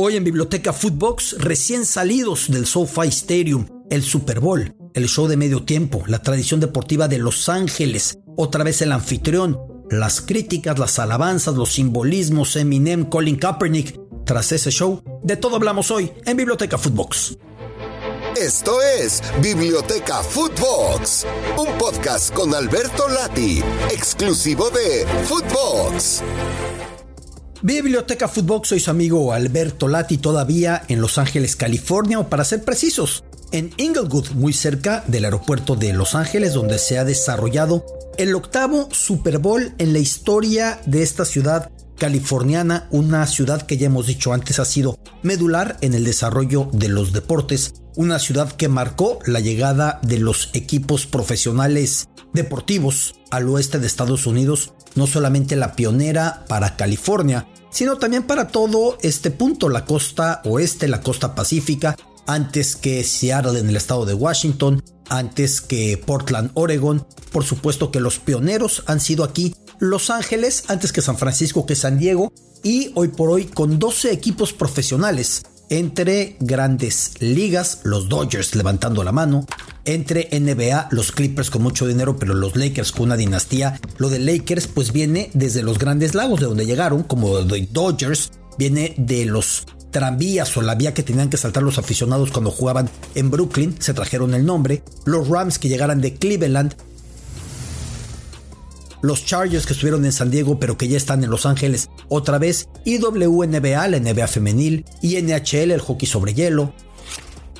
Hoy en Biblioteca Footbox, recién salidos del SoFi Stadium, el Super Bowl, el show de medio tiempo, la tradición deportiva de Los Ángeles, otra vez el anfitrión, las críticas, las alabanzas, los simbolismos, Eminem, Colin Kaepernick. Tras ese show, de todo hablamos hoy en Biblioteca Footbox. Esto es Biblioteca Footbox, un podcast con Alberto Lati, exclusivo de Footbox. Biblioteca Footbox, soy su amigo Alberto Lati, todavía en Los Ángeles, California, o para ser precisos, en Inglewood, muy cerca del aeropuerto de Los Ángeles, donde se ha desarrollado el octavo Super Bowl en la historia de esta ciudad californiana, una ciudad que ya hemos dicho antes ha sido medular en el desarrollo de los deportes, una ciudad que marcó la llegada de los equipos profesionales deportivos al oeste de Estados Unidos no solamente la pionera para California, sino también para todo este punto, la costa oeste, la costa pacífica, antes que Seattle en el estado de Washington, antes que Portland, Oregon. Por supuesto que los pioneros han sido aquí Los Ángeles, antes que San Francisco, que San Diego, y hoy por hoy con 12 equipos profesionales entre grandes ligas, los Dodgers levantando la mano, entre NBA, los Clippers con mucho dinero, pero los Lakers con una dinastía. Lo de Lakers pues viene desde los grandes lagos de donde llegaron, como de Dodgers, viene de los tranvías o la vía que tenían que saltar los aficionados cuando jugaban en Brooklyn, se trajeron el nombre, los Rams que llegaran de Cleveland, los Chargers que estuvieron en San Diego pero que ya están en Los Ángeles otra vez, y WNBA, la NBA femenil, y NHL, el hockey sobre hielo,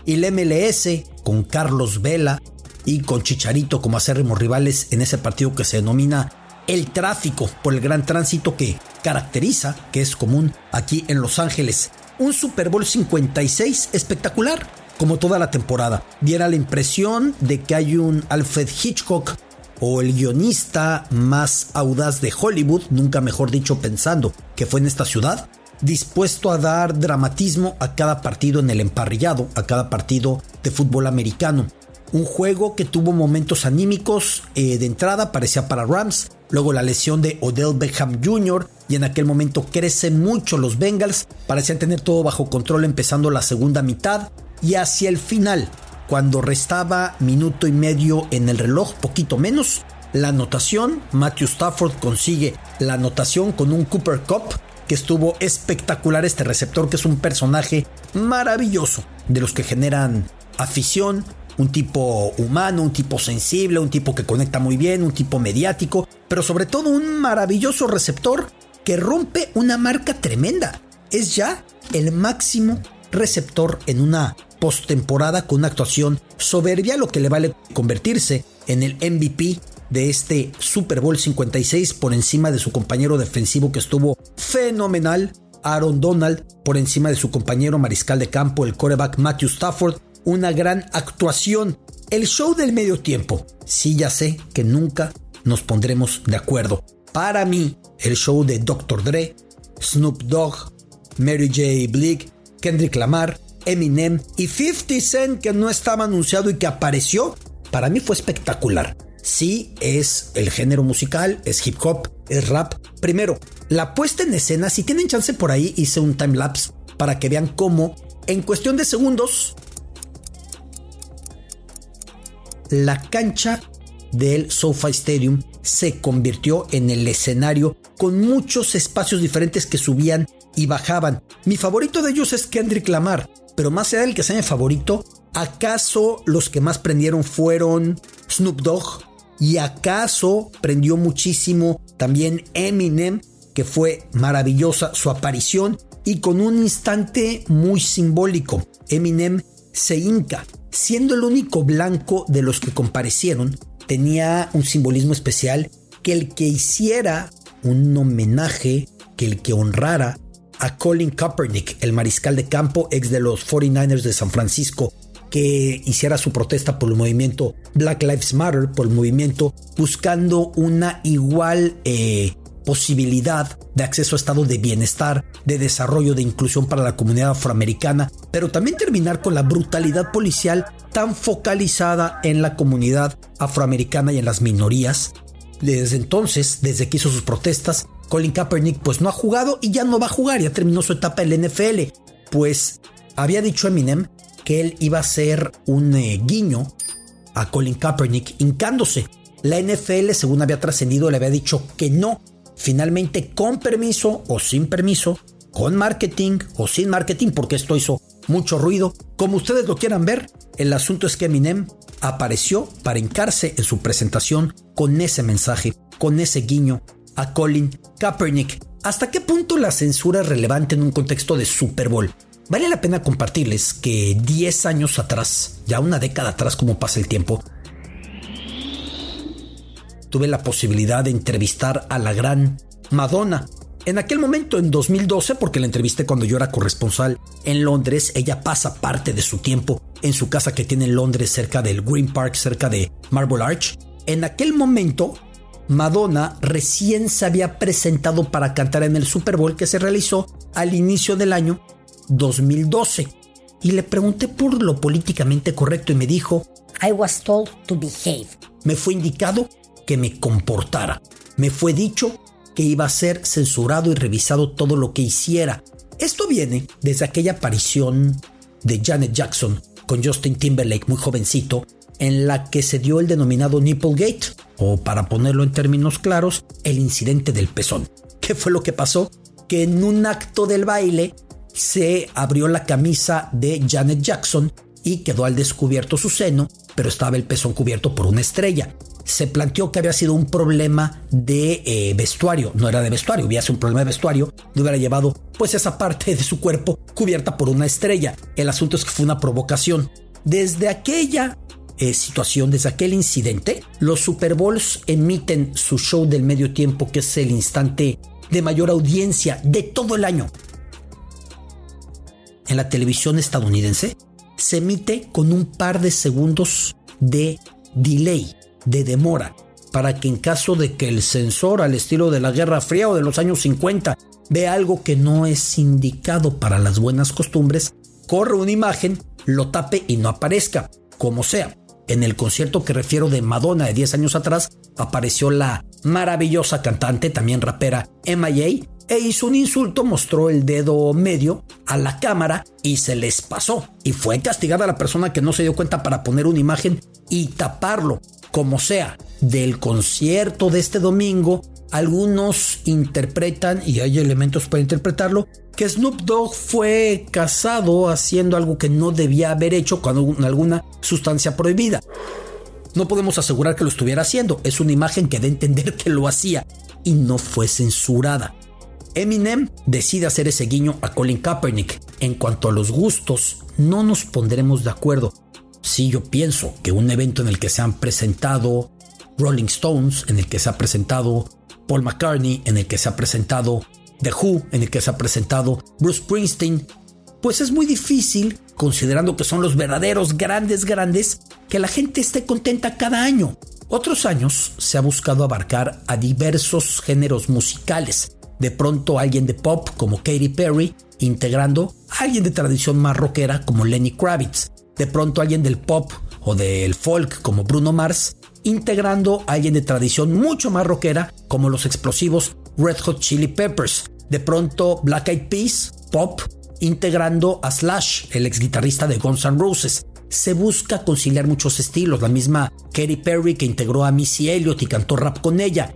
y el MLS con Carlos Vela y con Chicharito como acérrimos rivales en ese partido que se denomina el tráfico por el gran tránsito que caracteriza, que es común aquí en Los Ángeles. Un Super Bowl 56 espectacular, como toda la temporada. Diera la impresión de que hay un Alfred Hitchcock o el guionista más audaz de Hollywood, nunca mejor dicho pensando que fue en esta ciudad, dispuesto a dar dramatismo a cada partido en el emparrillado, a cada partido de fútbol americano. Un juego que tuvo momentos anímicos eh, de entrada, parecía para Rams, luego la lesión de Odell Beckham Jr. y en aquel momento crecen mucho los Bengals, parecían tener todo bajo control empezando la segunda mitad y hacia el final cuando restaba minuto y medio en el reloj, poquito menos, la anotación, Matthew Stafford consigue la anotación con un Cooper Cup que estuvo espectacular este receptor que es un personaje maravilloso de los que generan afición, un tipo humano, un tipo sensible, un tipo que conecta muy bien, un tipo mediático, pero sobre todo un maravilloso receptor que rompe una marca tremenda. Es ya el máximo receptor en una postemporada con una actuación soberbia, lo que le vale convertirse en el MVP de este Super Bowl 56 por encima de su compañero defensivo que estuvo fenomenal, Aaron Donald, por encima de su compañero mariscal de campo, el coreback Matthew Stafford, una gran actuación. El show del medio tiempo. Sí, ya sé que nunca nos pondremos de acuerdo. Para mí, el show de Dr. Dre, Snoop Dogg, Mary J. Blige, Kendrick Lamar, Eminem y 50 Cent que no estaba anunciado y que apareció, para mí fue espectacular. Sí, es el género musical, es hip hop, es rap. Primero, la puesta en escena, si tienen chance por ahí, hice un time lapse para que vean cómo, en cuestión de segundos, la cancha del SoFi Stadium se convirtió en el escenario con muchos espacios diferentes que subían y bajaban. Mi favorito de ellos es Kendrick Lamar, pero más allá del que sea mi favorito, ¿acaso los que más prendieron fueron Snoop Dogg? ¿Y acaso prendió muchísimo también Eminem, que fue maravillosa su aparición y con un instante muy simbólico? Eminem se hinca, siendo el único blanco de los que comparecieron, tenía un simbolismo especial que el que hiciera un homenaje, que el que honrara a Colin Kaepernick, el mariscal de campo ex de los 49ers de San Francisco, que hiciera su protesta por el movimiento Black Lives Matter, por el movimiento buscando una igual eh, posibilidad de acceso a estado de bienestar, de desarrollo, de inclusión para la comunidad afroamericana, pero también terminar con la brutalidad policial tan focalizada en la comunidad afroamericana y en las minorías. Desde entonces, desde que hizo sus protestas, Colin Kaepernick pues no ha jugado y ya no va a jugar, ya terminó su etapa en la NFL. pues había dicho Eminem que él iba a ser un eh, guiño a Colin Kaepernick hincándose. La NFL, según había trascendido, le había dicho que no. Finalmente, con permiso o sin permiso, con marketing o sin marketing, porque esto hizo mucho ruido. Como ustedes lo quieran ver, el asunto es que Eminem apareció para hincarse en su presentación con ese mensaje, con ese guiño a Colin Kaepernick. ¿Hasta qué punto la censura es relevante en un contexto de Super Bowl? Vale la pena compartirles que 10 años atrás, ya una década atrás como pasa el tiempo, tuve la posibilidad de entrevistar a la gran Madonna. En aquel momento, en 2012, porque la entrevisté cuando yo era corresponsal en Londres, ella pasa parte de su tiempo en su casa que tiene en Londres cerca del Green Park, cerca de Marble Arch. En aquel momento, Madonna recién se había presentado para cantar en el Super Bowl que se realizó al inicio del año 2012. Y le pregunté por lo políticamente correcto y me dijo, I was told to behave. Me fue indicado que me comportara. Me fue dicho que iba a ser censurado y revisado todo lo que hiciera. Esto viene desde aquella aparición de Janet Jackson con Justin Timberlake muy jovencito en la que se dio el denominado Nipplegate, o para ponerlo en términos claros, el incidente del pezón. ¿Qué fue lo que pasó? Que en un acto del baile se abrió la camisa de Janet Jackson y quedó al descubierto su seno, pero estaba el pezón cubierto por una estrella. Se planteó que había sido un problema de eh, vestuario, no era de vestuario, hubiera sido un problema de vestuario, no hubiera llevado pues esa parte de su cuerpo cubierta por una estrella. El asunto es que fue una provocación. Desde aquella eh, situación, desde aquel incidente, los Super Bowls emiten su show del medio tiempo, que es el instante de mayor audiencia de todo el año. En la televisión estadounidense se emite con un par de segundos de delay, de demora, para que en caso de que el sensor al estilo de la Guerra Fría o de los años 50 vea algo que no es indicado para las buenas costumbres, corre una imagen, lo tape y no aparezca, como sea. En el concierto que refiero de Madonna de 10 años atrás, apareció la maravillosa cantante, también rapera MIA, e hizo un insulto, mostró el dedo medio a la cámara y se les pasó. Y fue castigada la persona que no se dio cuenta para poner una imagen y taparlo. Como sea, del concierto de este domingo, algunos interpretan, y hay elementos para interpretarlo, que Snoop Dogg fue casado haciendo algo que no debía haber hecho con alguna sustancia prohibida. No podemos asegurar que lo estuviera haciendo, es una imagen que da a entender que lo hacía y no fue censurada. Eminem decide hacer ese guiño a Colin Kaepernick. En cuanto a los gustos, no nos pondremos de acuerdo. Si yo pienso que un evento en el que se han presentado Rolling Stones, en el que se ha presentado Paul McCartney, en el que se ha presentado The Who, en el que se ha presentado Bruce Springsteen, pues es muy difícil, considerando que son los verdaderos grandes grandes, que la gente esté contenta cada año. Otros años se ha buscado abarcar a diversos géneros musicales. De pronto alguien de pop como Katy Perry, integrando a alguien de tradición más rockera como Lenny Kravitz. De pronto alguien del pop o del folk como Bruno Mars, integrando a alguien de tradición mucho más rockera como los explosivos Red Hot Chili Peppers. De pronto Black Eyed Peas, pop, integrando a Slash, el ex guitarrista de Guns N' Roses. Se busca conciliar muchos estilos, la misma Katy Perry que integró a Missy Elliott y cantó rap con ella.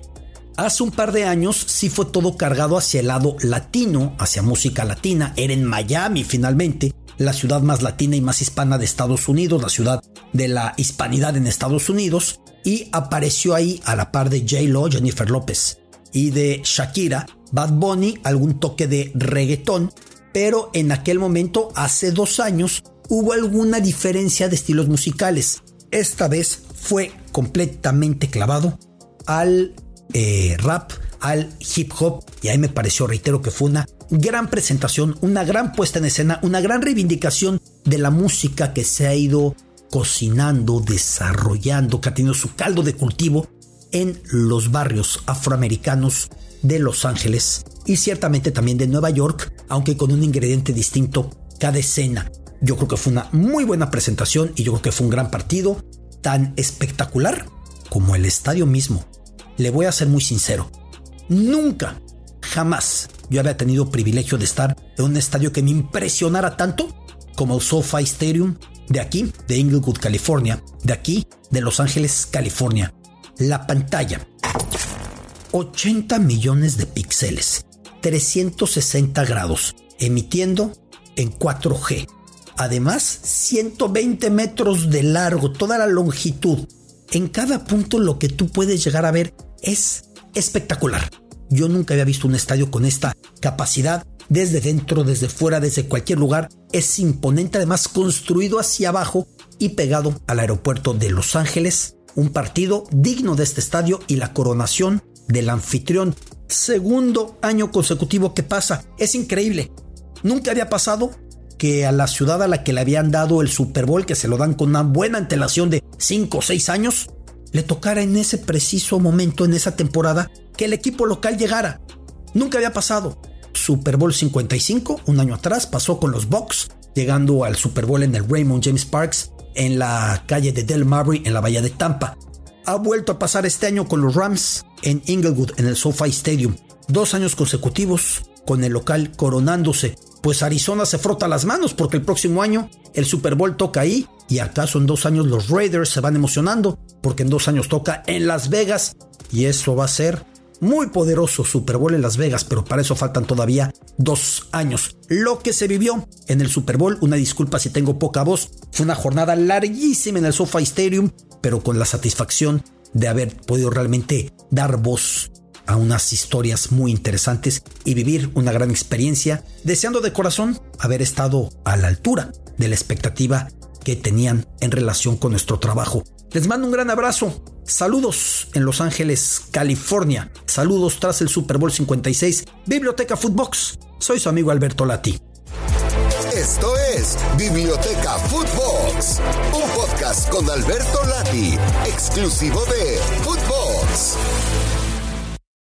Hace un par de años sí fue todo cargado hacia el lado latino, hacia música latina. Era en Miami finalmente, la ciudad más latina y más hispana de Estados Unidos, la ciudad de la hispanidad en Estados Unidos, y apareció ahí a la par de J. Lo, Jennifer López y de Shakira, Bad Bunny, algún toque de reggaetón, pero en aquel momento, hace dos años, hubo alguna diferencia de estilos musicales. Esta vez fue completamente clavado al eh, rap, al hip hop, y ahí me pareció, reitero, que fue una gran presentación, una gran puesta en escena, una gran reivindicación de la música que se ha ido cocinando, desarrollando, que ha tenido su caldo de cultivo en los barrios afroamericanos de Los Ángeles y ciertamente también de Nueva York, aunque con un ingrediente distinto cada escena. Yo creo que fue una muy buena presentación y yo creo que fue un gran partido, tan espectacular como el estadio mismo. Le voy a ser muy sincero, nunca, jamás yo había tenido privilegio de estar en un estadio que me impresionara tanto como el SoFi Stadium de aquí, de Inglewood, California, de aquí, de Los Ángeles, California. La pantalla, 80 millones de píxeles, 360 grados, emitiendo en 4G. Además, 120 metros de largo, toda la longitud. En cada punto lo que tú puedes llegar a ver es espectacular. Yo nunca había visto un estadio con esta capacidad, desde dentro, desde fuera, desde cualquier lugar. Es imponente, además construido hacia abajo y pegado al aeropuerto de Los Ángeles. Un partido digno de este estadio y la coronación del anfitrión. Segundo año consecutivo que pasa. Es increíble. Nunca había pasado que a la ciudad a la que le habían dado el Super Bowl, que se lo dan con una buena antelación de 5 o 6 años, le tocara en ese preciso momento, en esa temporada, que el equipo local llegara. Nunca había pasado. Super Bowl 55, un año atrás, pasó con los Bucks, llegando al Super Bowl en el Raymond James Parks, en la calle de Del Murray, en la bahía de Tampa. Ha vuelto a pasar este año con los Rams en Inglewood, en el SoFi Stadium. Dos años consecutivos con el local coronándose. Pues Arizona se frota las manos porque el próximo año el Super Bowl toca ahí y acaso en dos años los Raiders se van emocionando porque en dos años toca en Las Vegas y eso va a ser muy poderoso Super Bowl en Las Vegas, pero para eso faltan todavía dos años. Lo que se vivió en el Super Bowl, una disculpa si tengo poca voz, fue una jornada larguísima en el SoFi Stadium, pero con la satisfacción de haber podido realmente dar voz a unas historias muy interesantes y vivir una gran experiencia, deseando de corazón haber estado a la altura de la expectativa que tenían en relación con nuestro trabajo. Les mando un gran abrazo. Saludos en Los Ángeles, California. Saludos tras el Super Bowl 56, Biblioteca Footbox. Soy su amigo Alberto Lati. Esto es Biblioteca Footbox, un podcast con Alberto Lati, exclusivo de Footbox.